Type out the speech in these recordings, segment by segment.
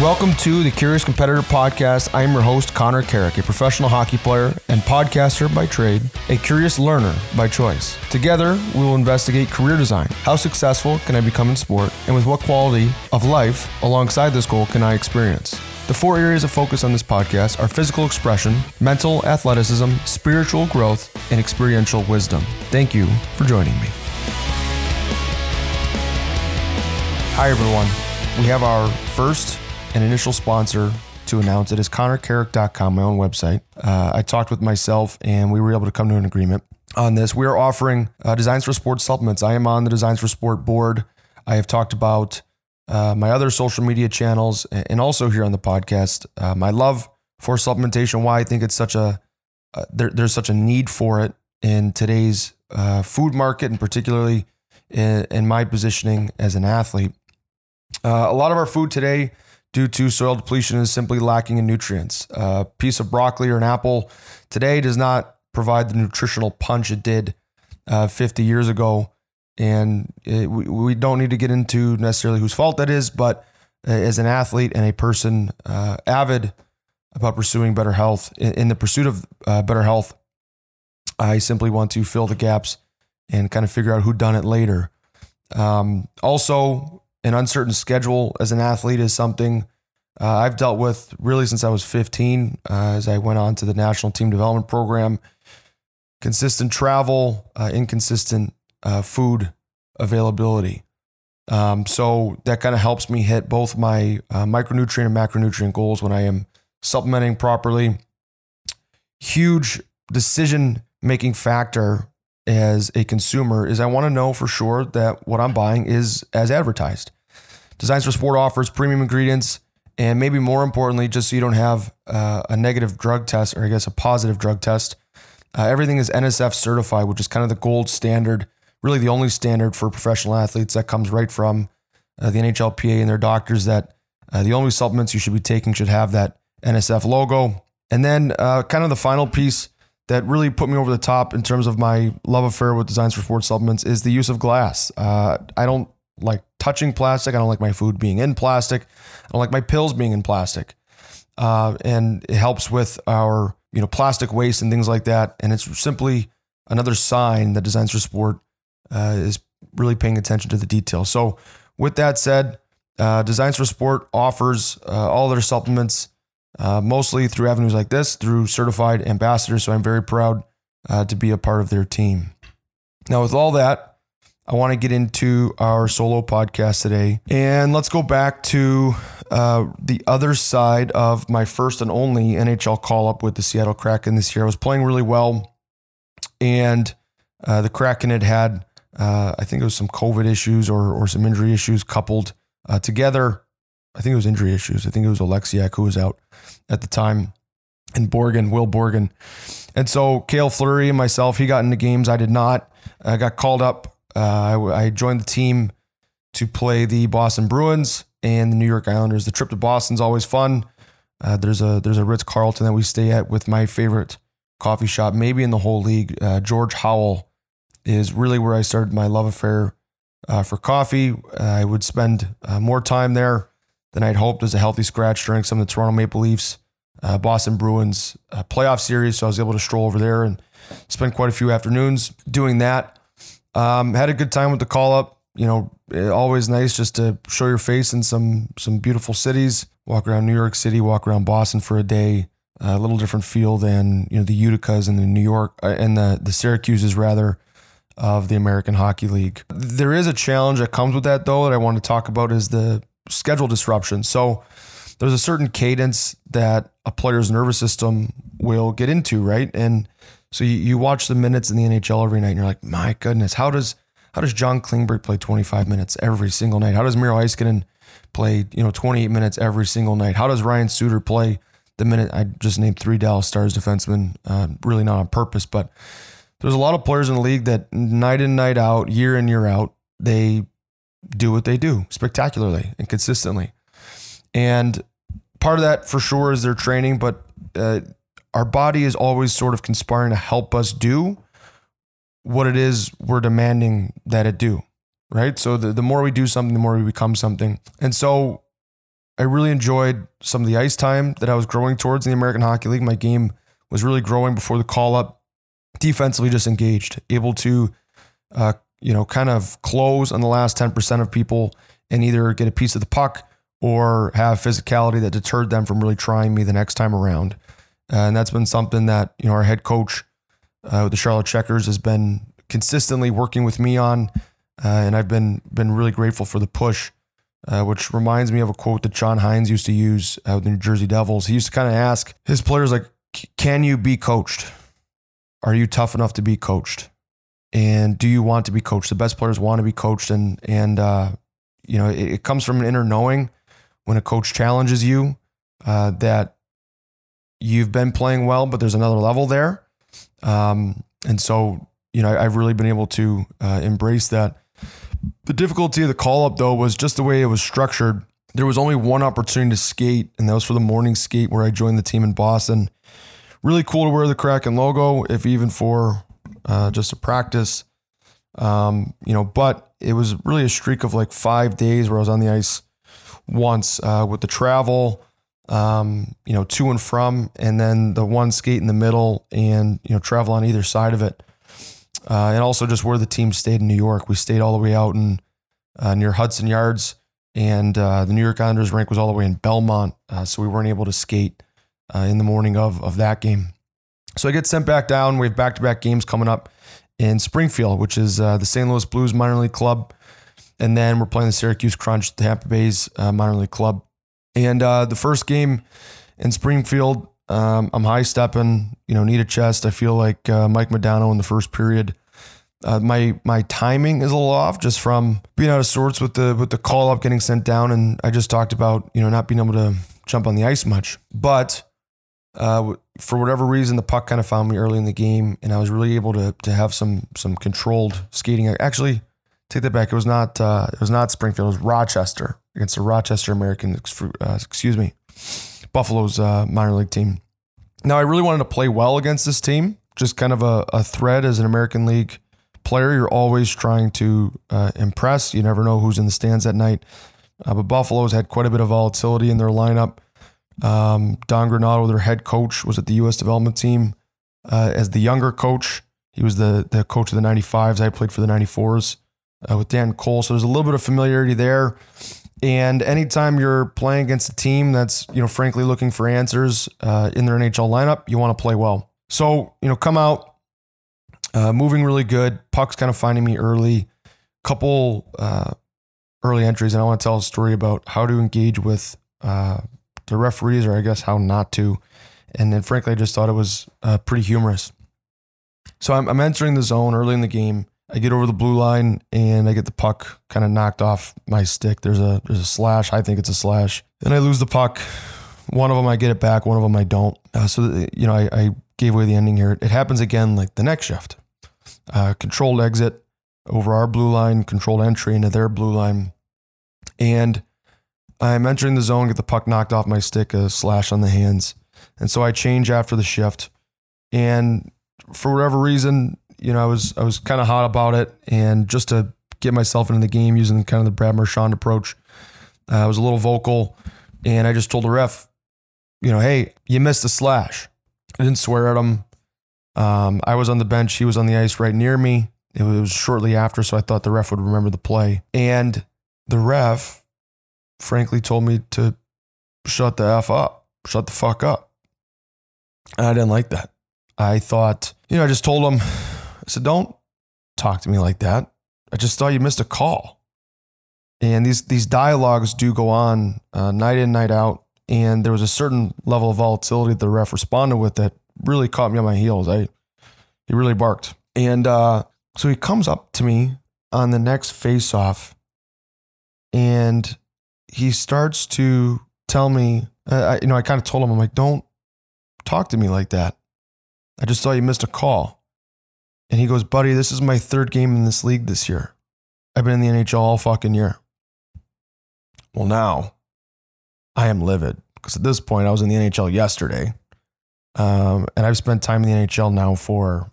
Welcome to the Curious Competitor Podcast. I am your host, Connor Carrick, a professional hockey player and podcaster by trade, a curious learner by choice. Together, we will investigate career design. How successful can I become in sport? And with what quality of life alongside this goal can I experience? The four areas of focus on this podcast are physical expression, mental athleticism, spiritual growth, and experiential wisdom. Thank you for joining me. Hi, everyone. We have our first and initial sponsor to announce it is connorcarrick.com, my own website. Uh, I talked with myself and we were able to come to an agreement on this. We are offering uh, Designs for Sport supplements. I am on the Designs for Sport board. I have talked about uh, my other social media channels and also here on the podcast. Uh, my love for supplementation, why I think it's such a, uh, there, there's such a need for it in today's uh, food market and particularly in, in, my positioning as an athlete. a lot of our food today due to soil depletion is simply lacking in nutrients. A piece of broccoli or an apple today does not provide the nutritional punch it did uh, 50 years ago. And it, we, we, don't need to get into necessarily whose fault that is, but uh, as an athlete and a person uh, avid about pursuing better health, in, in the pursuit of uh, better health, I simply want to fill the gaps and kind of figure out who done it later. Um, also, an uncertain schedule as an athlete is something uh, I've dealt with really since I was 15, uh, as I went on to the national team development program. Consistent travel, uh, inconsistent uh, food availability. Um, so that kind of helps me hit both my uh, micronutrient and macronutrient goals when I am supplementing properly. Huge decision making factor as a consumer is I want to know for sure that what I'm buying is as advertised. Designs for Sport offers premium ingredients, and maybe more importantly, just so you don't have uh, a negative drug test or I guess a positive drug test, uh, everything is NSF certified, which is kind of the gold standard, really the only standard for professional athletes that comes right from uh, the NHLPA and their doctors that uh, the only supplements you should be taking should have that NSF logo. And then, uh, kind of the final piece that really put me over the top in terms of my love affair with Designs for Sports supplements is the use of glass. Uh, I don't like touching plastic. I don't like my food being in plastic. I don't like my pills being in plastic. Uh, and it helps with our you know plastic waste and things like that. And it's simply another sign that Designs for Sport uh, is really paying attention to the details. So, with that said, uh, Designs for Sport offers uh, all their supplements uh, mostly through avenues like this, through certified ambassadors. So I'm very proud uh, to be a part of their team. Now, with all that, I want to get into our solo podcast today. And let's go back to uh, the other side of my first and only NHL call up with the Seattle Kraken this year. I was playing really well, and uh, the Kraken had had, uh, I think it was some COVID issues or, or some injury issues coupled uh, together. I think it was injury issues. I think it was Oleksiak who was out at the time, and Borgen, Will Borgen. And so Cale Fleury and myself, he got into games. I did not. I got called up. Uh, I, I, joined the team to play the Boston Bruins and the New York Islanders. The trip to Boston's always fun. Uh, there's a there's a Ritz Carlton that we stay at with my favorite coffee shop, maybe in the whole league. Uh, George Howell is really where I started my love affair uh, for coffee. I would spend uh, more time there than I'd hoped as a healthy scratch during some of the Toronto Maple Leafs, uh, Boston Bruins uh, playoff series. So I was able to stroll over there and spend quite a few afternoons doing that. Um, had a good time with the call up. You know, always nice just to show your face in some some beautiful cities. Walk around New York City, walk around Boston for a day. a little different feel than you know the Uticas and the New York uh, and the the Syracuse's rather of the American Hockey League. There is a challenge that comes with that though that I want to talk about is the schedule disruption. So there's a certain cadence that a player's nervous system will get into, right? And so you, you watch the minutes in the NHL every night and you're like, my goodness, how does how does John Klingberg play 25 minutes every single night? How does Miro Heiskanen play, you know, 28 minutes every single night? How does Ryan Suter play the minute I just named three Dallas Stars defensemen, uh, really not on purpose, but there's a lot of players in the league that night in, night out, year in, year out, they do what they do spectacularly and consistently. And part of that for sure is their training, but uh, our body is always sort of conspiring to help us do what it is we're demanding that it do. Right. So the, the more we do something, the more we become something. And so I really enjoyed some of the ice time that I was growing towards in the American Hockey League. My game was really growing before the call up. Defensively, just engaged, able to, uh, you know, kind of close on the last 10% of people and either get a piece of the puck or have physicality that deterred them from really trying me the next time around. And that's been something that, you know, our head coach uh, with the Charlotte Checkers has been consistently working with me on. Uh, and I've been been really grateful for the push uh, which reminds me of a quote that John Hynes used to use uh, with the New Jersey Devils. He used to kind of ask his players, like, can you be coached? Are you tough enough to be coached? And do you want to be coached? The best players want to be coached. And, and uh, you know, it, it, comes from an inner knowing when a coach challenges you uh, that you've been playing well, but there's another level there. Um, and so, you know, I've really been able to uh, embrace that the difficulty of the call up, though, was just the way it was structured. There was only one opportunity to skate, and that was for the morning skate where I joined the team in Boston. Really cool to wear the Kraken logo, if even for uh, just a practice. Um, you know, but it was really a streak of like five days where I was on the ice once uh, with the travel, um, you know, to and from, and then the one skate in the middle and, you know, travel on either side of it uh, and also just where the team stayed in New York. We stayed all the way out in uh, near Hudson Yards, and uh, the New York Islanders rink was all the way in Belmont, uh, so we weren't able to skate uh, in the morning of of that game. So I get sent back down. We have back to back games coming up in Springfield, which is uh, the St. Louis Blues minor league club, and then we're playing the Syracuse Crunch, the Tampa Bay's minor league club. And the first game in Springfield, um, I'm high stepping, you know, need a chest. I feel like uh, Mike Modano in the first period. Uh, my my timing is a little off just from being out of sorts with the with the call up getting sent down, and I just talked about you know not being able to jump on the ice much. But uh, for whatever reason, the puck kind of found me early in the game, and I was really able to to have some some controlled skating. Actually, take that back. It was not uh, it was not Springfield. It was Rochester against the Rochester American. Uh, excuse me. Buffalo's uh, minor league team. Now, I really wanted to play well against this team, just kind of a, a thread as an American League player. You're always trying to uh, impress. You never know who's in the stands at night. Uh, but Buffalo's had quite a bit of volatility in their lineup. Um, Don Granato, their head coach, was at the U.S. development team uh, as the younger coach. He was the, the coach of the 95s. I played for the 94s uh, with Danton Cole. So there's a little bit of familiarity there. And anytime you're playing against a team that's, you know, frankly looking for answers uh, in their NHL lineup, you want to play well. So, you know, come out, uh, moving really good. Puck's kind of finding me early. Couple uh, early entries, and I want to tell a story about how to engage with uh, the referees, or I guess how not to. And then, frankly, I just thought it was uh, pretty humorous. So I'm, I'm entering the zone early in the game I get over the blue line and I get the puck kind of knocked off my stick. There's a there's a slash. I think it's a slash. Then I lose the puck. One of them I get it back. One of them I don't. Uh, so you know I, I, gave away the ending here. It happens again like the next shift. Uh, controlled exit over our blue line. Controlled entry into their blue line. And I'm entering the zone. Get the puck knocked off my stick. A slash on the hands. And so I change after the shift. And for whatever reason, you know, I was I was kind of hot about it, and just to get myself into the game using kind of the Brad Marchand approach, uh, I was a little vocal, and I just told the ref, you know, hey, you missed a slash. I didn't swear at him. Um, I was on the bench; he was on the ice right near me. It was shortly after, so I thought the ref would remember the play, and the ref, frankly, told me to shut the f up, shut the fuck up. And I didn't like that. I thought, you know, I just told him I said, don't talk to me like that. I just thought you missed a call. And these, these dialogues do go on uh, night in, night out. And there was a certain level of volatility that the ref responded with that really caught me on my heels. I, he really barked. And uh, so he comes up to me on the next face off and he starts to tell me, uh, I, you know, I kind of told him, I'm like, don't talk to me like that. I just thought you missed a call. And he goes, Buddy, this is my third game in this league this year. I've been in the NHL all fucking year. Well, now I am livid because at this point I was in the NHL yesterday. Um, and I've spent time in the NHL now for,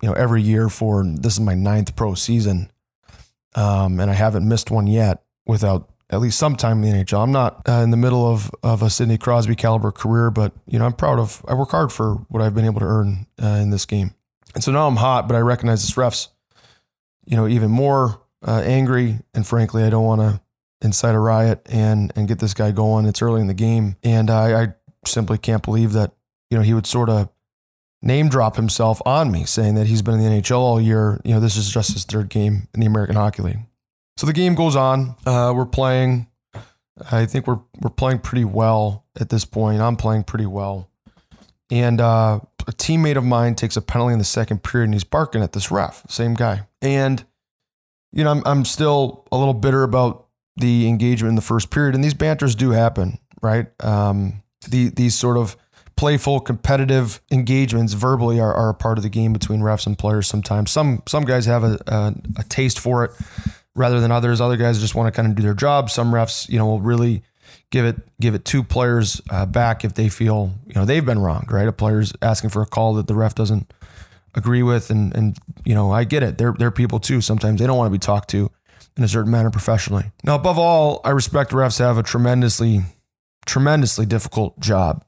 you know, every year for this is my ninth pro season. Um, and I haven't missed one yet without at least sometime in the NHL. I'm not uh, in the middle of of a Sidney Crosby caliber career, but you know I'm proud of. I work hard for what I've been able to earn uh, in this game, and so now I'm hot. But I recognize this refs, you know, even more uh, angry, and frankly, I don't want to incite a riot and and get this guy going. It's early in the game, and I, I simply can't believe that you know he would sort of name drop himself on me, saying that he's been in the NHL all year. You know, this is just his third game in the American Hockey League. So the game goes on. Uh, we're playing. I think we're we're playing pretty well at this point. I'm playing pretty well, and uh, a teammate of mine takes a penalty in the second period, and he's barking at this ref, same guy. And you know, I'm I'm still a little bitter about the engagement in the first period, and these banters do happen, right? Um, the these sort of playful, competitive engagements verbally are, are a part of the game between refs and players. Sometimes some some guys have a, a, a taste for it rather than others. Other guys just want to kind of do their job. Some refs, you know, will really give it give it two players uh, back if they feel you know they've been wronged. Right, a player's asking for a call that the ref doesn't agree with, and and you know I get it. They're they're people too. Sometimes they don't want to be talked to in a certain manner professionally. Now, above all, I respect refs have a tremendously tremendously difficult job.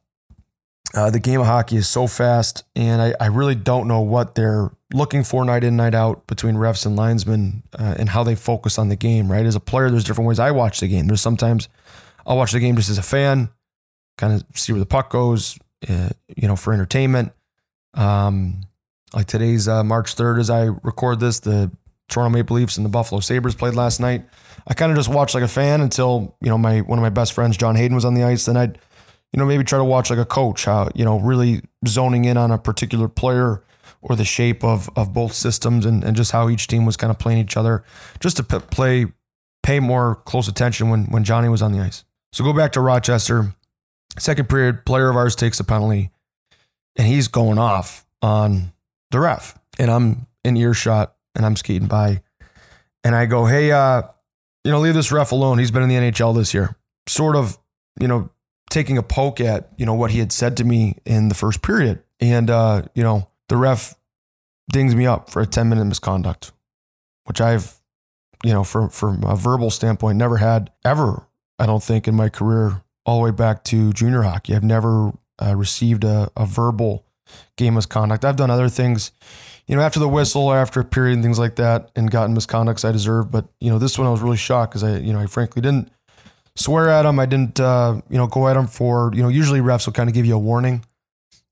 Uh, the game of hockey is so fast, and I, I really don't know what they're looking for night in, night out between refs and linesmen uh, and how they focus on the game, right? As a player, there's different ways I watch the game. There's sometimes I'll watch the game just as a fan, kind of see where the puck goes, uh, you know, for entertainment. Um, like today's uh, March 3rd, as I record this, the Toronto Maple Leafs and the Buffalo Sabres played last night. I kind of just watched like a fan until, you know, my one of my best friends, John Hayden, was on the ice. Then I'd, you know, maybe try to watch like a coach, how, you know, really zoning in on a particular player or the shape of of both systems and, and just how each team was kind of playing each other, just to p- play, pay more close attention when when Johnny was on the ice. So go back to Rochester. Second period, player of ours takes a penalty, and he's going off on the ref, and I'm in earshot, and I'm skating by, and I go, hey, uh, you know, leave this ref alone. He's been in the NHL this year. Sort of, you know, taking a poke at you know what he had said to me in the first period, and uh, you know the ref dings me up for a 10 minute misconduct, which I've, you know, from, from a verbal standpoint, never had ever, I don't think, in my career, all the way back to junior hockey. I've never uh, received a, a verbal game misconduct. I've done other things, you know, after the whistle or after a period and things like that and gotten misconducts I deserve. But, you know, this one I was really shocked because I, you know, I frankly didn't swear at him. I didn't, uh, you know, go at him for, you know, usually refs will kind of give you a warning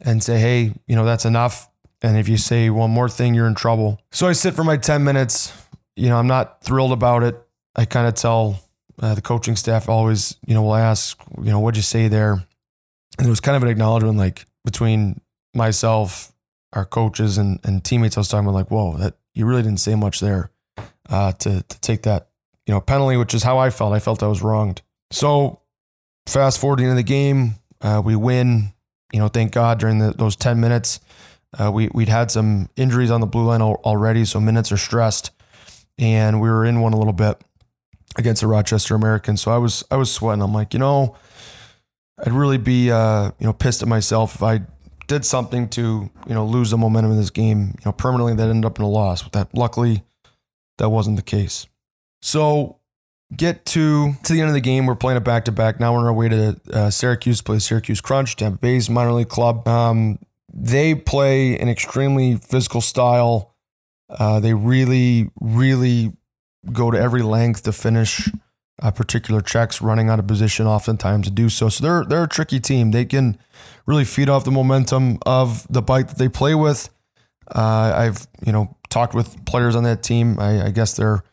and say, hey, you know, that's enough and if you say one more thing, you're in trouble. So I sit for my 10 minutes. You know, I'm not thrilled about it. I kind of tell uh, the coaching staff always, you know, will ask, you know, what'd you say there? And it was kind of an acknowledgement like between myself, our coaches, and, and teammates. I was talking about, like, whoa, that you really didn't say much there uh, to, to take that, you know, penalty, which is how I felt. I felt I was wronged. So fast forward into the game, uh, we win. You know, thank God during the, those 10 minutes. Uh, we we'd had some injuries on the blue line al- already, so minutes are stressed, and we were in one a little bit against the Rochester Americans. So I was I was sweating. I'm like, you know, I'd really be uh, you know pissed at myself if I did something to you know lose the momentum in this game, you know, permanently that ended up in a loss. But that luckily that wasn't the case. So get to to the end of the game. We're playing it back to back. Now we're on our way to uh, Syracuse play Syracuse Crunch, Tampa Bay's minor league club. Um, they play an extremely physical style. Uh, they really, really go to every length to finish uh, particular checks, running out of position oftentimes to do so. So they're they're a tricky team. They can really feed off the momentum of the bike that they play with. Uh, I've you know talked with players on that team. I, I, guess their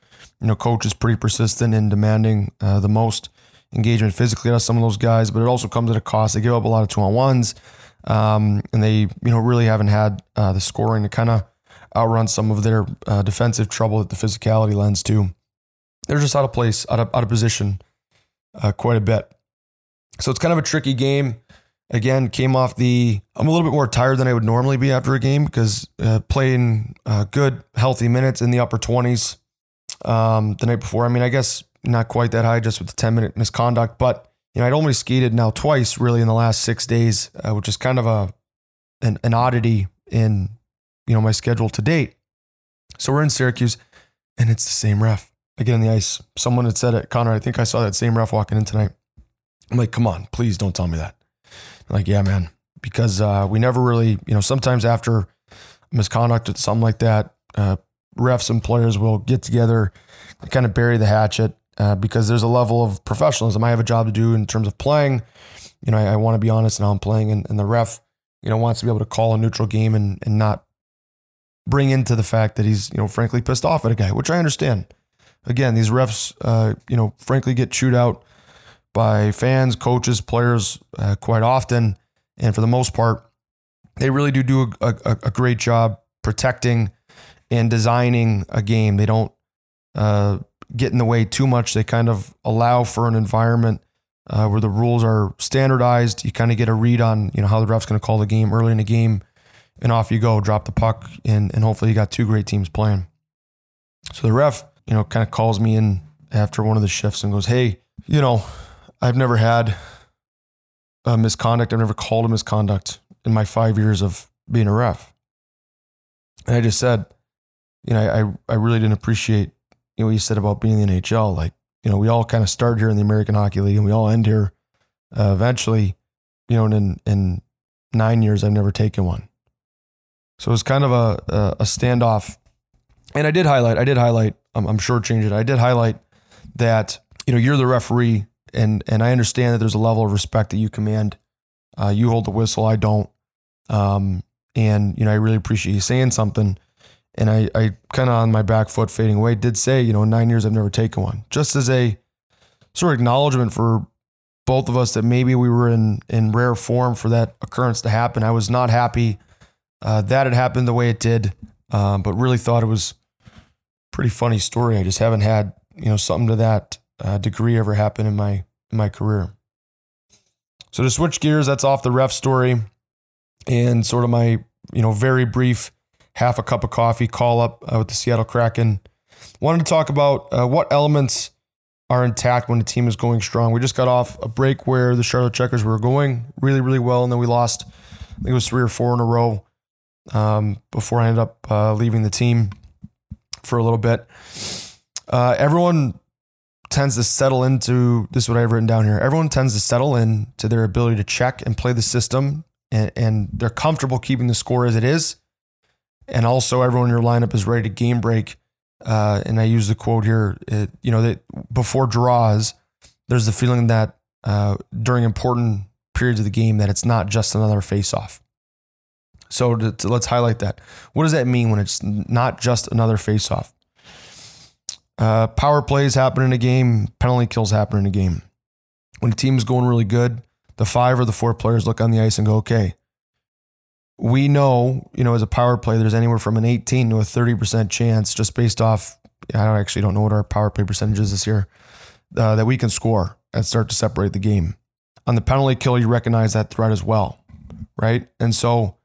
you know coach is pretty persistent in demanding uh, the most engagement physically out of some of those guys, but it also comes at a cost. They give up a lot of two on ones. Um, and they, you know, really haven't had uh, the scoring to kind of outrun some of their uh, defensive trouble that the physicality lends to. They're just out of place, out of, out of position uh, quite a bit. So it's kind of a tricky game. Again, came off the, I'm a little bit more tired than I would normally be after a game because uh, playing uh, good, healthy minutes in the upper 20s um, the night before. I mean, I guess not quite that high just with the 10 minute misconduct, but you know, I'd only skated now twice really in the last six days, uh, which is kind of a an, an oddity in you know my schedule to date. So we're in Syracuse, and it's the same ref. On the ice. Someone had said it, Connor. I think I saw that same ref walking in tonight. I'm like, come on, please don't tell me that. I'm like, yeah, man, because uh, we never really, you know, sometimes after misconduct or something like that, uh, refs and players will get together kind of bury the hatchet uh, because there's a level of professionalism. I have a job to do in terms of playing. You know, I, I want to be honest in how I'm playing, and, and the ref, you know, wants to be able to call a neutral game and and not bring into the fact that he's, you know, frankly pissed off at a guy, which I understand. Again, these refs, uh, you know, frankly get chewed out by fans, coaches, players uh, quite often, and for the most part, they really do do a, a, a great job protecting and designing a game. They don't uh, get in the way too much. They kind of allow for an environment uh, where the rules are standardized. You kind of get a read on you know how the ref's going to call the game early in the game, and off you go, drop the puck, and and hopefully you got two great teams playing. So the ref, you know, kind of calls me in after one of the shifts and goes, "Hey, you know, I've never had a misconduct. I've never called a misconduct in my five years of being a ref." And I just said, you know, I I really didn't appreciate you know what you said about being in the NHL. Like, you know, we all kind of start here in the American Hockey League and we all end here uh, eventually. You know, and in in nine years, I've never taken one. So it was kind of a a, a standoff. And I did highlight. I did highlight. I'm, I'm sure change it. I did highlight that you know you're the referee, and and I understand that there's a level of respect that you command. Uh, you hold the whistle. I don't. Um, and you know, I really appreciate you saying something and I, I kind of on my back foot fading away did say, you know, in nine years I've never taken one, just as a sort of acknowledgement for both of us that maybe we were in in rare form for that occurrence to happen. I was not happy uh, that it happened the way it did, um, but really thought it was pretty funny story. I just haven't had you know something to that uh, degree ever happen in my in my career. So to switch gears, that's off the ref story, and sort of my you know very brief half a cup of coffee call up uh, with the Seattle Kraken. Wanted to talk about uh, what elements are intact when the team is going strong. We just got off a break where the Charlotte Checkers were going really, really well, and then we lost. I think it was three or four in a row um, before I ended up uh, leaving the team for a little bit. Uh, everyone tends to settle into this is what I've written down here. Everyone tends to settle in to their ability to check and play the system, and, and they're comfortable keeping the score as it is and also everyone in your lineup is ready to game break. Uh, and I use the quote here, it, you know, that before draws, there's the feeling that uh, during important periods of the game that it's not just another face-off. So to, to, let's highlight that. What does that mean when it's not just another face-off? Uh, power plays happen in a game, penalty kills happen in a game. When a team is going really good, the five or the four players look on the ice and go, okay, we know, you know, as a power play, there's anywhere from an 18 to a 30% chance just based off, I don't actually don't know what our power play percentage is this year, uh, that we can score and start to separate the game. On the penalty kill, you recognize that threat as well, right? And so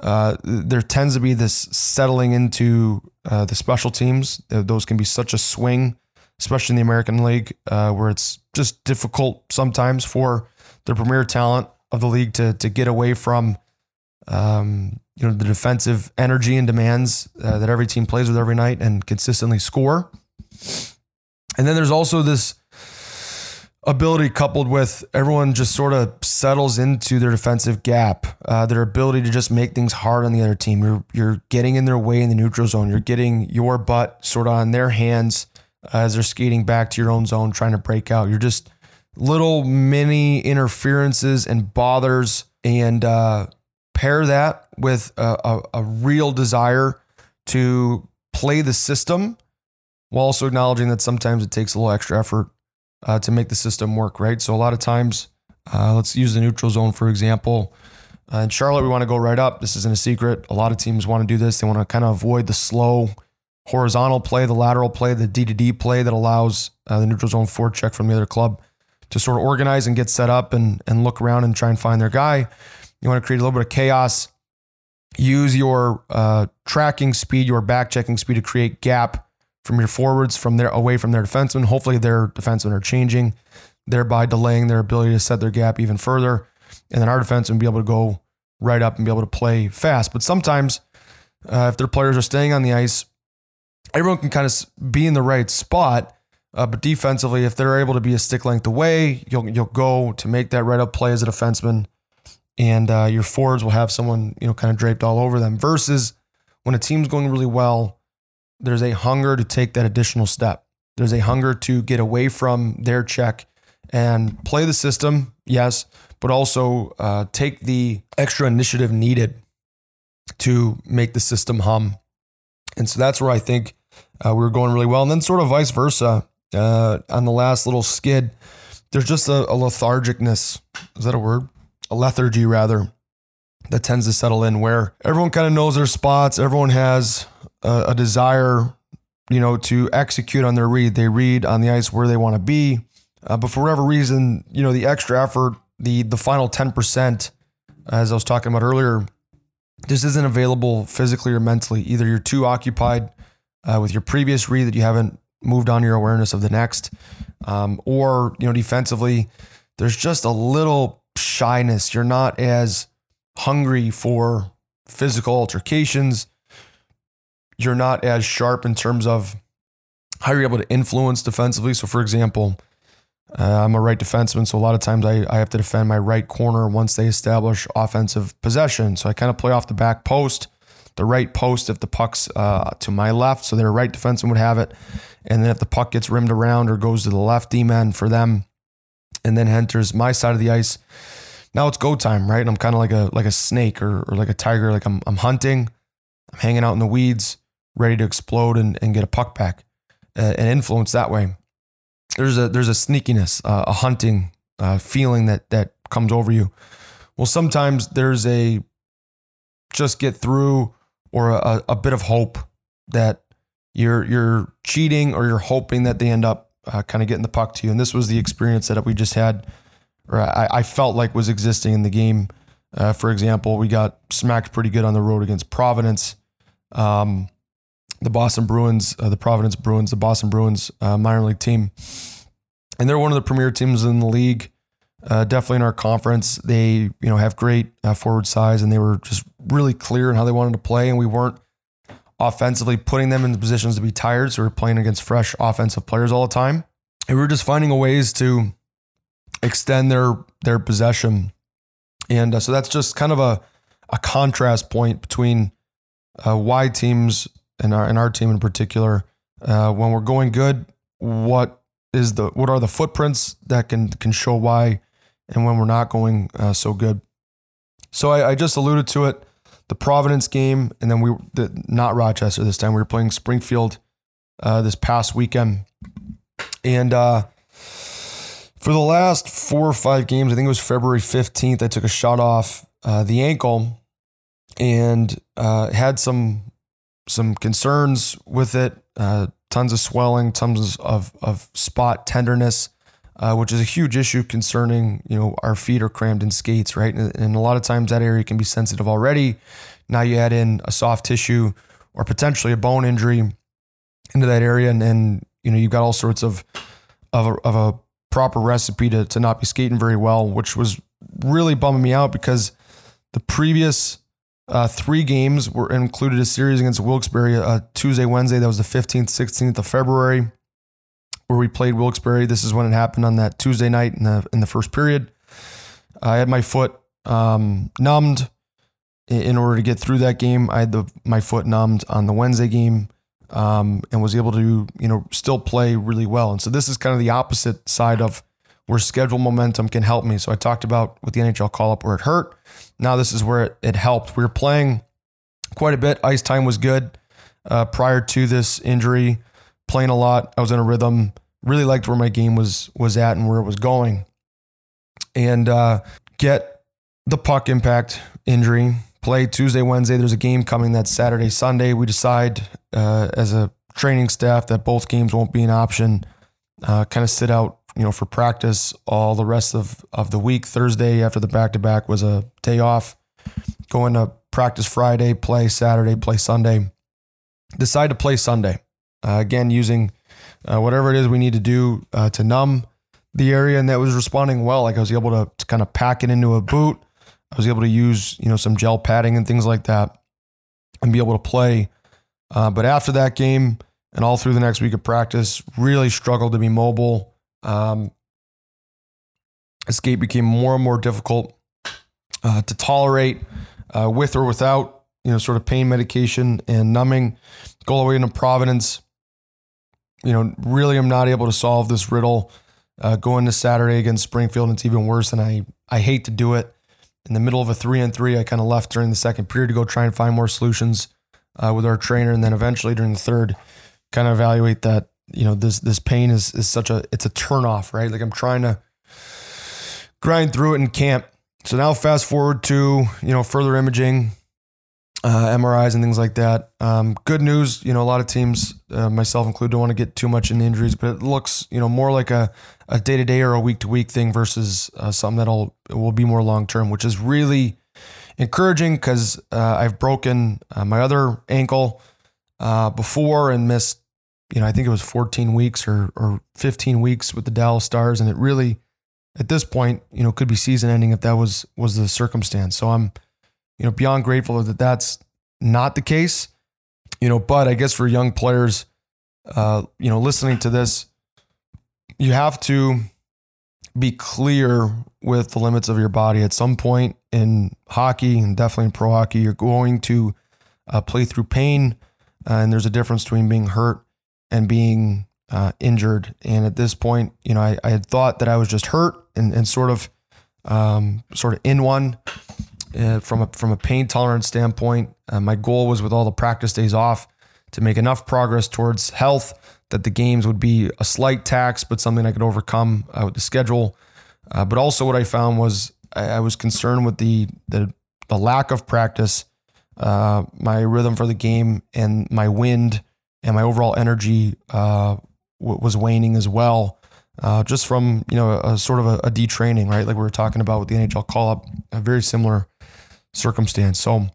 uh, there tends to be this settling into uh, the special teams. Those can be such a swing, especially in the American League, uh, where it's just difficult sometimes for the premier talent of the league to to get away from um, you know, the defensive energy and demands uh, that every team plays with every night and consistently score. And then there's also this ability coupled with everyone just sort of settles into their defensive gap, uh, their ability to just make things hard on the other team. You're you're getting in their way in the neutral zone. You're getting your butt sort of on their hands uh, as they're skating back to your own zone, trying to break out. You're just little mini interferences and bothers and uh, pair that with a, a, a real desire to play the system while also acknowledging that sometimes it takes a little extra effort uh, to make the system work, right? So a lot of times, uh, let's use the neutral zone for example. Uh, in Charlotte, we want to go right up. This isn't a secret. A lot of teams want to do this. They want to kind of avoid the slow horizontal play, the lateral play, the D to D play that allows uh, the neutral zone forecheck from the other club to sort of organize and get set up and and look around and try and find their guy. You want to create a little bit of chaos. Use your uh, tracking speed, your back checking speed to create gap from your forwards from their away from their defensemen. Hopefully, their defensemen are changing, thereby delaying their ability to set their gap even further. And then our defensemen be able to go right up and be able to play fast. But sometimes, uh, if their players are staying on the ice, everyone can kind of be in the right spot, Uh, but defensively, if they're able to be a stick length away, you'll you'll go to make that right up play as a defenseman, and uh, your forwards will have someone you know kind of draped all over them. Versus when a team's going really well, there's a hunger to take that additional step. There's a hunger to get away from their check and play the system, yes, but also uh, take the extra initiative needed to make the system hum. And so that's where I think uh, we were going really well. And then, sort of vice versa, uh, on the last little skid, there's just a, a lethargicness. Is that a word? A lethargy, rather, that tends to settle in where everyone kind of knows their spots. Everyone has a, a desire, you know, to execute on their read. They read on the ice where they want to be. Uh, but for whatever reason, you know, the extra effort, the the final 10%, as I was talking about earlier, this isn't available physically or mentally. Either you're too occupied uh, with your previous read that you haven't moved on your awareness of the next, um, or you know defensively, there's just a little shyness. You're not as hungry for physical altercations. You're not as sharp in terms of how you're able to influence defensively. So, for example, uh, I'm a right defenseman, so a lot of times I, I have to defend my right corner once they establish offensive possession. So I kind of play off the back post, the right post if the puck's uh, to my left, so their right defenseman would have it. And then if the puck gets rimmed around or goes to the left D man for them, and then enters my side of the ice, now it's go time, right? And I'm kind of like a like a snake or, or like a tiger, like I'm I'm hunting, I'm hanging out in the weeds, ready to explode and, and get a puck back uh, and influence that way there's a there's a sneakiness, uh, a hunting uh, feeling that that comes over you. Well, sometimes there's a just get through or a, a bit of hope that you're you're cheating or you're hoping that they end up uh, kind of getting the puck to you. And this was the experience that we just had, or I, I felt like was existing in the game. Uh, for example, we got smacked pretty good on the road against Providence. Um, the Boston Bruins, uh, the Providence Bruins, the Boston Bruins uh, minor league team. And they're one of the premier teams in the league. Uh, definitely in our conference, they you know have great uh, forward size, and they were just really clear in how they wanted to play, and we weren't offensively putting them in the positions to be tired. So we are playing against fresh offensive players all the time, and we were just finding ways to extend their their possession, and uh, so that's just kind of a a contrast point between uh, why teams and our and our team in particular, uh, when we're going good, what is the what are the footprints that can can show why, and when we're not going uh, so good. So I, I, just alluded to it, the Providence game, and then we the, not Rochester this time. We were playing Springfield uh, this past weekend, and uh, for the last four or five games, I think it was February fifteenth. I took a shot off uh, the ankle and uh, had some some concerns with it. Uh, tons of swelling, tons of of spot tenderness, uh, which is a huge issue concerning you know our feet are crammed in skates, right? And, and, a lot of times that area can be sensitive already. Now you add in a soft tissue or potentially a bone injury into that area, and, and you know you've got all sorts of of a, of a proper recipe to to not be skating very well, which was really bumming me out because the previous uh, three games were included a series against Wilkes-Barre uh, Tuesday, Wednesday. That was the 15th, 16th of February, where we played Wilkes-Barre. This is when it happened on that Tuesday night in the in the first period. I had my foot um, numbed in order to get through that game. I had the my foot numbed on the Wednesday game um, and was able to you know still play really well. And so this is kind of the opposite side of where schedule momentum can help me. So I talked about with the NHL call up where it hurt now this is where it, it helped. We were playing quite a bit. Ice time was good uh, prior to this injury. Playing a lot. I was in a rhythm. Really liked where my game was was at and where it was going. And uh, get the puck impact injury. Play Tuesday, Wednesday. There's a game coming that Saturday, Sunday. We decide uh, as a training staff that both games won't be an option. Uh, kind of sit out you know, for practice all the rest of, of the week. Thursday after the back to back was a day off. Going to practice Friday, play Saturday, play Sunday. Decide to play Sunday. Uh, again, using uh, whatever it is we need to do uh, to numb the area, and that was responding well. Like I was able to, to kind of pack it into a boot. I was able to use you know some gel padding and things like that, and be able to play. Uh, but after that game, and all through the next week of practice, really struggled to be mobile. Um, escape became more and more difficult uh, to tolerate uh, with or without, you know, sort of pain medication and numbing. Go all the way into Providence. You know, really, I'm not able to solve this riddle. Uh, going to Saturday against Springfield, it's even worse. And I, I hate to do it. In the middle of a three and three, I kind of left during the second period to go try and find more solutions uh, with our trainer, and then eventually during the third, kind of evaluate that you know this this pain is is such a it's a turnoff, right? Like I'm trying to grind through it in camp. So now fast forward to you know further imaging, uh, MRIs and things like that. Um, good news, you know, a lot of teams, uh, myself included, don't want to get too much into injuries, but it looks, you know, more like a a day to day or a week to week thing versus uh, something that'll will be more long term, which is really encouraging because uh, I've broken uh, my other ankle uh, before and missed, you know, I think it was 14 weeks or or 15 weeks with the Dallas Stars, and it really, at this point, you know, could be season ending if that was was the circumstance. So I'm you know, beyond grateful that that's not the case. You know, but I guess for young players, uh, you know, listening to this, you have to be clear with the limits of your body. At some point in hockey and definitely in pro hockey, you're going to uh, play through pain, uh, and there's a difference between being hurt and being uh, injured. And at this point, you know, I, I, had thought that I was just hurt and, and sort of, um, sort of in one uh, from a from a pain tolerance standpoint. Uh, my goal was with all the practice days off to make enough progress towards health that the games would be a slight tax, but something I could overcome uh, with the schedule. Uh, but also, what I found was I, I, was concerned with the the, the lack of practice, uh, my rhythm for the game, and my wind and my overall energy uh, w- was waning as well uh, just from you know a, a sort of a, a detraining, right? Like we were talking about with the NHL call up, a very similar circumstance. So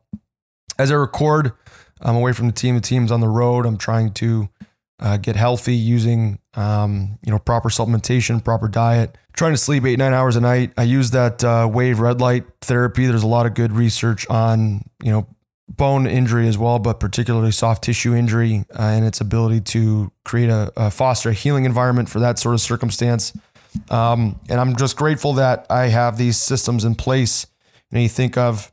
as I record, I'm away from the team. The team's on the road. I'm trying to uh, get healthy using um, you know proper supplementation, proper diet, trying to sleep eight nine hours a night. I use that uh, wave red light therapy. There's a lot of good research on you know bone injury as well, but particularly soft tissue injury uh, and its ability to create a, a, foster a healing environment for that sort of circumstance. Um, and I'm just grateful that I have these systems in place. Know, you think of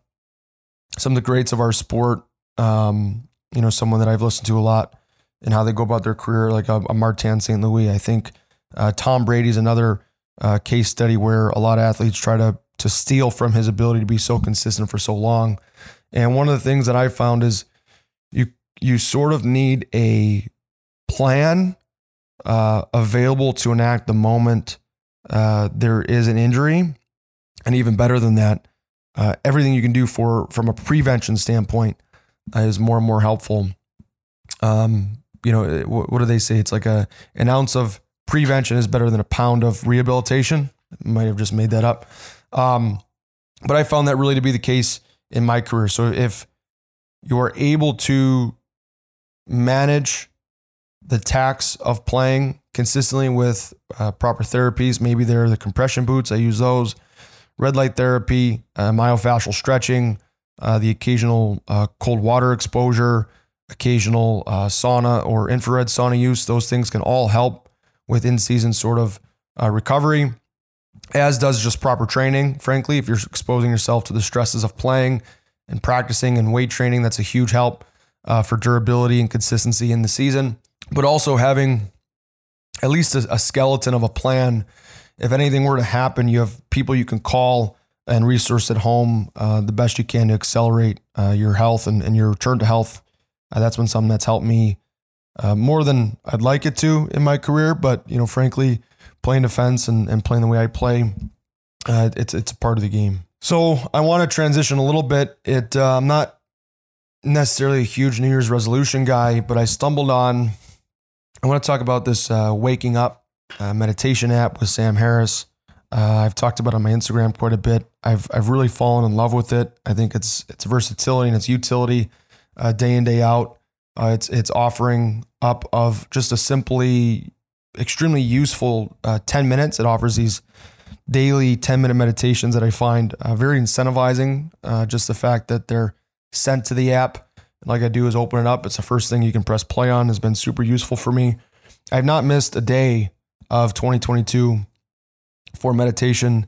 some of the greats of our sport, um, you know, someone that I've listened to a lot and how they go about their career, like a, a Martin St. Louis. I think uh, Tom Brady's another uh, case study where a lot of athletes try to to steal from his ability to be so consistent for so long. And one of the things that I found is you you sort of need a plan uh, available to enact the moment uh, there is an injury, and even better than that, uh, everything you can do for from a prevention standpoint uh, is more and more helpful. Um, you know, what, what, do they say? It's like a an ounce of prevention is better than a pound of rehabilitation. Might have just made that up, um, but I found that really to be the case in my career. So if you are able to manage the tax of playing consistently with uh, proper therapies, maybe they're the compression boots, I use those, red light therapy, uh, myofascial stretching, uh, the occasional uh, cold water exposure, occasional uh, sauna or infrared sauna use, those things can all help with in season sort of uh, recovery as does just proper training. Frankly, if you're exposing yourself to the stresses of playing and practicing and weight training, that's a huge help uh, for durability and consistency in the season. But also having at least a, a, skeleton of a plan. If anything were to happen, you have people you can call and resource at home uh, the best you can to accelerate uh, your health and, and, your return to health. Uh, that's been something that's helped me uh, more than I'd like it to in my career. But you know, frankly, playing defense and, and playing the way I play, uh, it's it's a part of the game. So I want to transition a little bit. It uh, I'm not necessarily a huge New Year's resolution guy, but I stumbled on. I want to talk about this waking up uh, meditation app with Sam Harris. Uh, I've talked about on my Instagram quite a bit. I've I've really fallen in love with it. I think it's it's versatility and its utility, uh, day in day out. it's it's offering up of just a simply extremely useful uh, 10 minutes. It offers these daily 10 minute meditations that I find uh, very incentivizing. Uh, just the fact that they're sent to the app like I do is open it up. It's the first thing you can press play on. Has been super useful for me. I've not missed a day of 2022 for meditation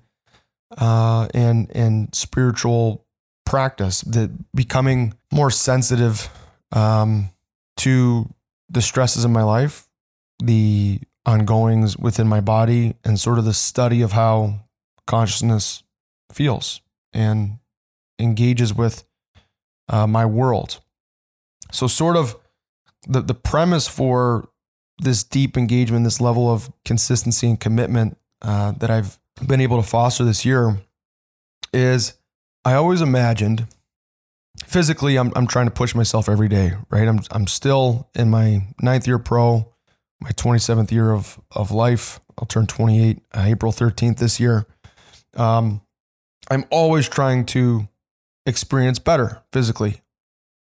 uh, and and spiritual practice. That becoming more sensitive um, to the stresses in my life, the ongoings within my body, and sort of the study of how consciousness feels and engages with uh, my world. So, sort of the, the premise for this deep engagement, this level of consistency and commitment uh, that I've been able to foster this year is I always imagined physically I'm, I'm trying to push myself every day, right? I'm, I'm still in my ninth year pro, my 27th year of, of life. I'll turn 28 uh, April 13th this year. Um, I'm always trying to experience better physically.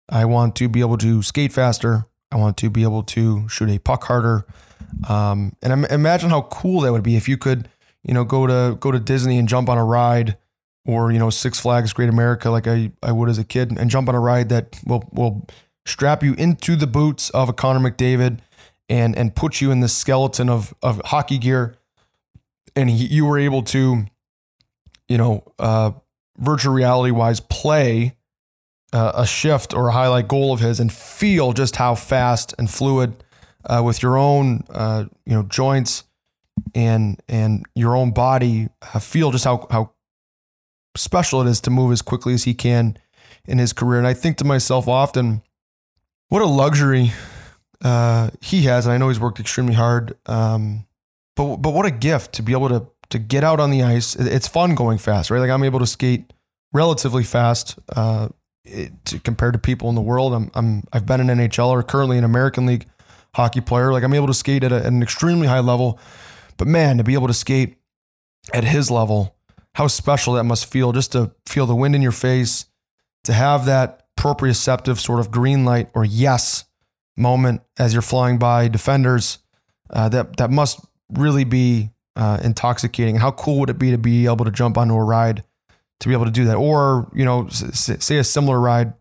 I want to be able to skate faster. I want to be able to shoot a puck harder. Um, and imagine how cool that would be if you could, you know, go to go to Disney and jump on a ride, or you know, Six Flags Great America like I I would as a kid, and jump on a ride that will will strap you into the boots of a Connor McDavid, and and put you in the skeleton of of hockey gear, and he, you were able to you know, uh, virtual reality wise play uh, a shift or a highlight goal of his and feel just how fast and fluid uh, with your own, uh, you know, joints and and your own body uh, feel just how how special it is to move as quickly as he can in his career. And I think to myself often, what a luxury uh, he has. And I know he's worked extremely hard. Um, but but what a gift to be able to to get out on the ice. It's fun going fast, right? Like I'm able to skate relatively fast uh, to, compared to people in the world. I'm, I'm I've been an NHL or currently an American League hockey player. Like I'm able to skate at, a, at an extremely high level. But man, to be able to skate at his level, how special that must feel just to feel the wind in your face, to have that proprioceptive sort of green light or yes moment as you're flying by defenders. Uh, that that must really be uh, intoxicating. How cool would it be to be able to jump onto a ride to be able to do that? Or, you know, say a similar ride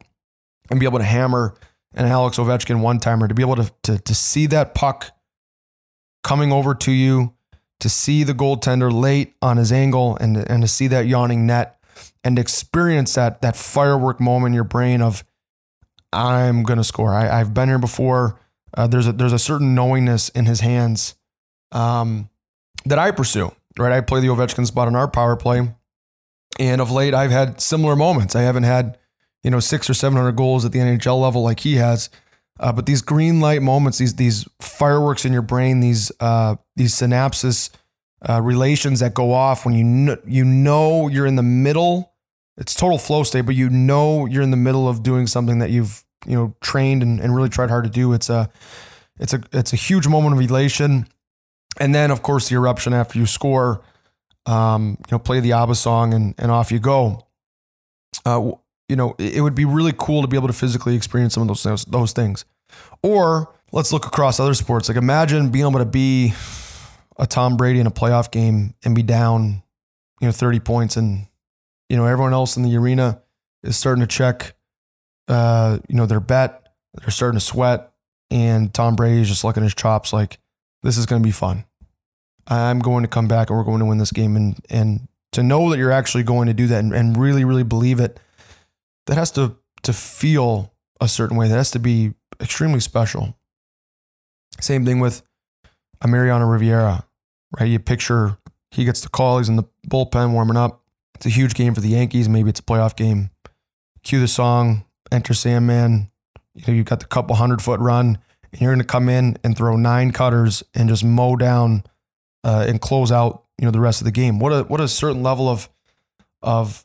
and be able to hammer an Alex Ovechkin one timer, to be able to, to, to see that puck coming over to you, to see the goaltender late on his angle and, and to see that yawning net and experience that, that firework moment in your brain of, I'm going to score. I, have been here before. Uh, there's a, there's a certain knowingness in his hands. Um, that I pursue, right? I play the Ovechkin spot on our power play. And of late, I've had similar moments. I haven't had, you know, six or 700 goals at the NHL level like he has. Uh, but these green light moments, these these fireworks in your brain, these uh, these synapses uh, relations that go off when you kn- you know you're in the middle. It's total flow state, but you know you're in the middle of doing something that you've you know trained and, and really tried hard to do. It's a it's a it's a huge moment of elation and then of course the eruption after you score. Um, you know, play the ABBA song and and off you go. Uh, you know, it, would be really cool to be able to physically experience some of those those, those things. Or let's look across other sports. Like imagine being able to be a Tom Brady in a playoff game and be down, you know, 30 points and you know, everyone else in the arena is starting to check uh, you know, their bet. They're starting to sweat and Tom Brady is just looking at his chops like this is going to be fun. I'm going to come back and we're going to win this game. And, and to know that you're actually going to do that and, and really, really believe it, that has to, to feel a certain way. That has to be extremely special. Same thing with a Mariano Rivera, right? You picture he gets the call, he's in the bullpen warming up. It's a huge game for the Yankees. Maybe it's a playoff game. Cue the song, enter Sandman. You know, you've got the couple hundred foot run and you're going to come in and throw nine cutters and just mow down uh, and close out, you know, the rest of the game. What a what a certain level of of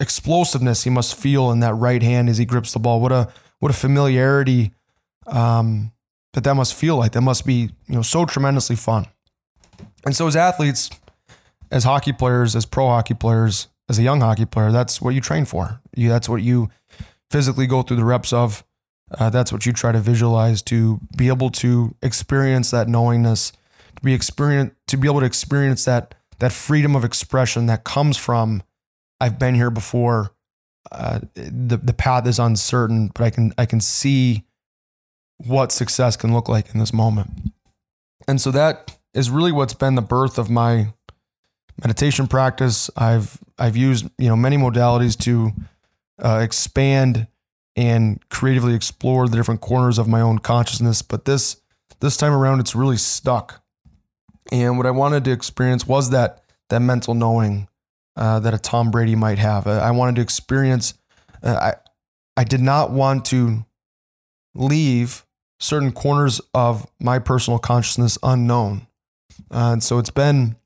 explosiveness he must feel in that right hand as he grips the ball. What a what a familiarity um, that that must feel like. That must be you know so tremendously fun. And so as athletes, as hockey players, as pro hockey players, as a young hockey player, that's what you train for. You that's what you physically go through the reps of. Uh, that's what you try to visualize to be able to experience that knowingness, to be experience, to be able to experience that that freedom of expression that comes from I've been here before. uh, the the path is uncertain, but I can I can see what success can look like in this moment. And so that is really what's been the birth of my meditation practice. I've I've used you know many modalities to uh, expand and creatively explore the different corners of my own consciousness. But this this time around, it's really stuck. And what I wanted to experience was that that mental knowing uh, that a Tom Brady might have. I wanted to experience. Uh, I I did not want to leave certain corners of my personal consciousness unknown. Uh, and so it's been,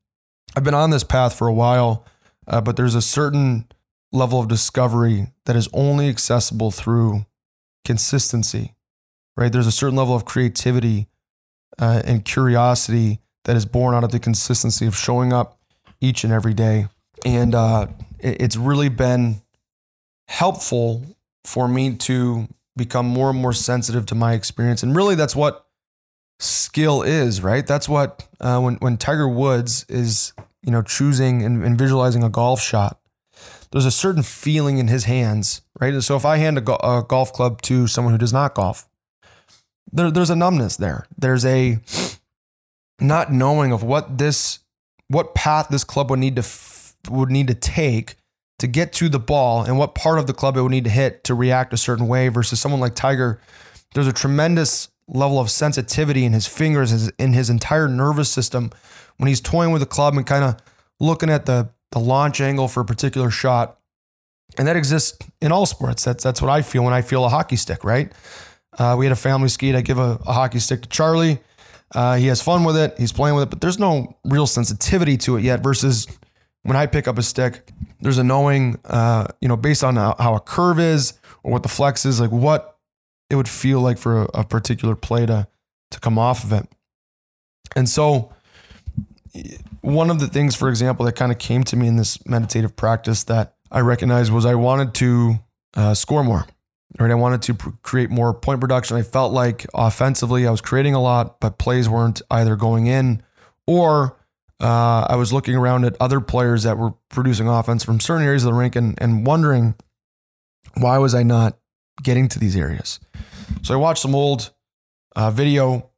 I've been on this path for a while, uh, but there's a certain level of discovery that is only accessible through consistency, right? There's a certain level of creativity uh, and curiosity that is born out of the consistency of showing up each and every day. And uh, it's really been helpful for me to become more and more sensitive to my experience. And really, that's what skill is, right? That's what uh, when when Tiger Woods is you know choosing and, and, visualizing a golf shot. There's a certain feeling in his hands, right? So if I hand a, go- a golf club to someone who does not golf, there, there's a numbness there. There's a not knowing of what this what path this club would need to f- would need to take to get to the ball and what part of the club it would need to hit to react a certain way versus someone like Tiger. There's a tremendous level of sensitivity in his fingers, in his entire nervous system when he's toying with the club and kind of looking at the, the launch angle for a particular shot. And that exists in all sports. That's, that's what I feel when I feel a hockey stick, right? Uh, we had a family skate. I give a, a hockey stick to Charlie. Uh, he has fun with it. He's playing with it, but there's no real sensitivity to it yet versus when I pick up a stick, there's a knowing, uh, you know, based on how, a curve is or what the flex is, like what it would feel like for a, a particular play to, to come off of it. And so, one of the things, for example, that kind of came to me in this meditative practice that I recognized was I wanted to uh, score more. Right, I wanted to create more point production. I felt like offensively I was creating a lot, but plays weren't either going in or uh, I was looking around at other players that were producing offense from certain areas of the rink and, and wondering why was I not getting to these areas. So I watched some old uh, video.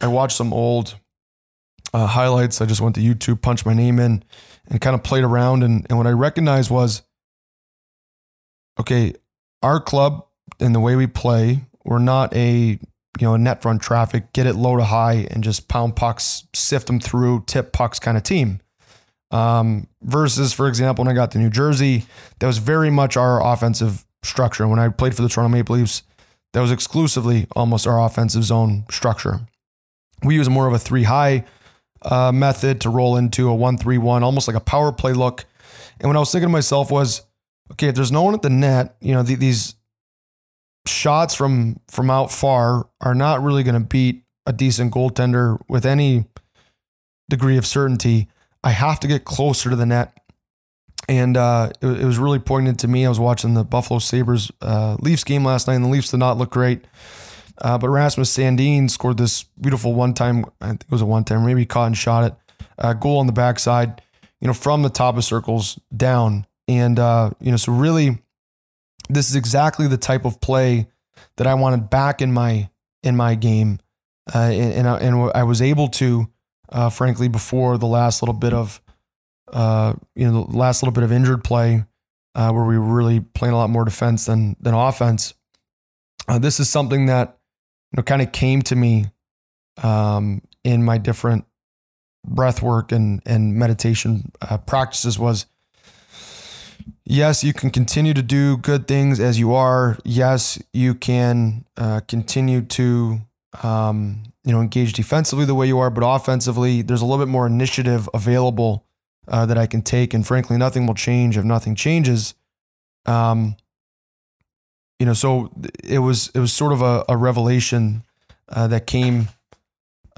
I watched some old uh, highlights. I just went to YouTube, punched my name in, and kind of played around. And, and what I recognized was, okay, our club and the way we play, we're not a you know, a net front traffic, get it low to high, and just pound pucks, sift them through, tip pucks kind of team. Um, versus, for example, when I got to New Jersey, that was very much our offensive structure. When I played for the Toronto Maple Leafs, that was exclusively almost our offensive zone structure. We use more of a three high uh, method to roll into a one three one, almost like a power play look. And what I was thinking to myself was, okay, if there's no one at the net, you know, the, these shots from from out far are not really going to beat a decent goaltender with any degree of certainty. I have to get closer to the net. And uh, it, it, was really poignant to me. I was watching the Buffalo Sabres uh, Leafs game last night, and the Leafs did not look great. Uh, but Rasmus Sandin scored this beautiful one time, I think it was a one time, maybe he caught and shot it, uh, goal on the backside, you know, from the top of circles down. And, uh, you know, so really this is exactly the type of play that I wanted back in my in my game, uh, and and I, and I, was able to, uh, frankly, before the last little bit of, uh, you know, the last little bit of injured play, uh, where we were really playing a lot more defense than than offense. Uh, this is something that you know kind of came to me um, in my different breath work and and meditation uh, practices was yes, you can continue to do good things as you are. Yes, you can uh, continue to um, you know engage defensively the way you are, but offensively, there's a little bit more initiative available uh, that I can take. And frankly, nothing will change if nothing changes. Um, you know, so it was it was sort of a, a revelation uh, that came.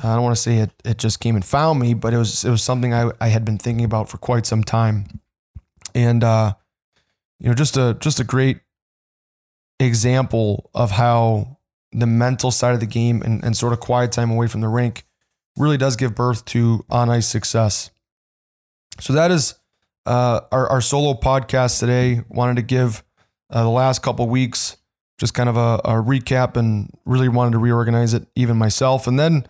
I don't want to say it it just came and found me, but it was it was something I, I had been thinking about for quite some time. And uh, you know, just a just a great example of how the mental side of the game and, and sort of quiet time away from the rink really does give birth to on ice success. So that is uh, our, our solo podcast today. Wanted to give uh, the last couple weeks, just kind of a, a recap and really wanted to reorganize it even myself. And then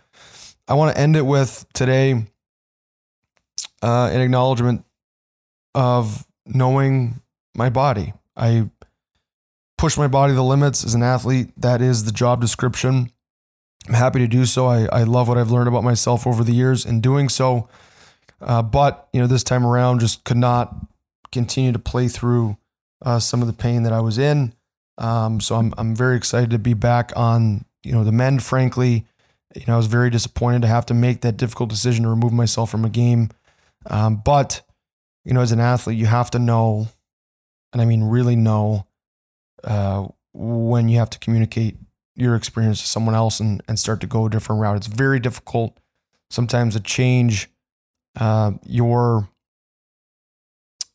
I want to end it with today uh, an acknowledgement of knowing my body. I push my body to the limits as an athlete. That is the job description. I'm happy to do so. I, I love what I've learned about myself over the years in doing so. Uh, but, you know, this time around, just could not continue to play through uh, some of the pain that I was in. Um, so I'm, I'm very excited to be back on, you know, the men, frankly. You know, I was very disappointed to have to make that difficult decision to remove myself from a game. Um, but, you know, as an athlete, you have to know, and I mean, really know uh, when you have to communicate your experience to someone else and, and start to go a different route. It's very difficult sometimes to change uh, your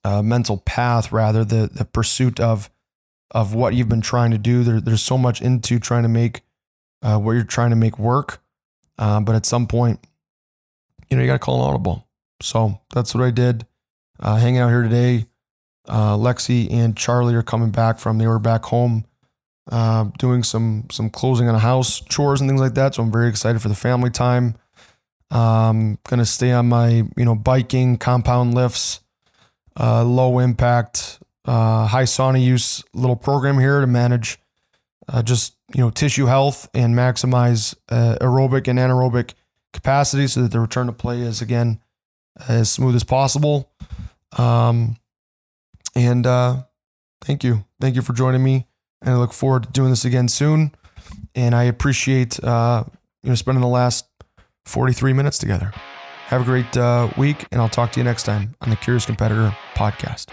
uh, mental path, rather the the pursuit of of what you've been trying to do. There, there's so much into trying to make uh, what you're trying to make work, uh, but at some point, you know, you got to call an audible. So that's what I did. Uh, hanging out here today. Uh, Lexi and Charlie are coming back from. They were back home uh, doing some some closing on a house, chores and things like that. So I'm very excited for the family time. Um, gonna stay on my you know biking, compound lifts, uh, low impact, uh, high sauna use little program here to manage uh, just you know tissue health and maximize uh, aerobic and anaerobic capacity so that the return to play is again as smooth as possible. Um, and uh, thank you, thank you for joining me and I look forward to doing this again soon. And I appreciate uh, you know spending the last 43 minutes together. Have a great uh, week, and I'll talk to you next time on the Curious Competitor podcast.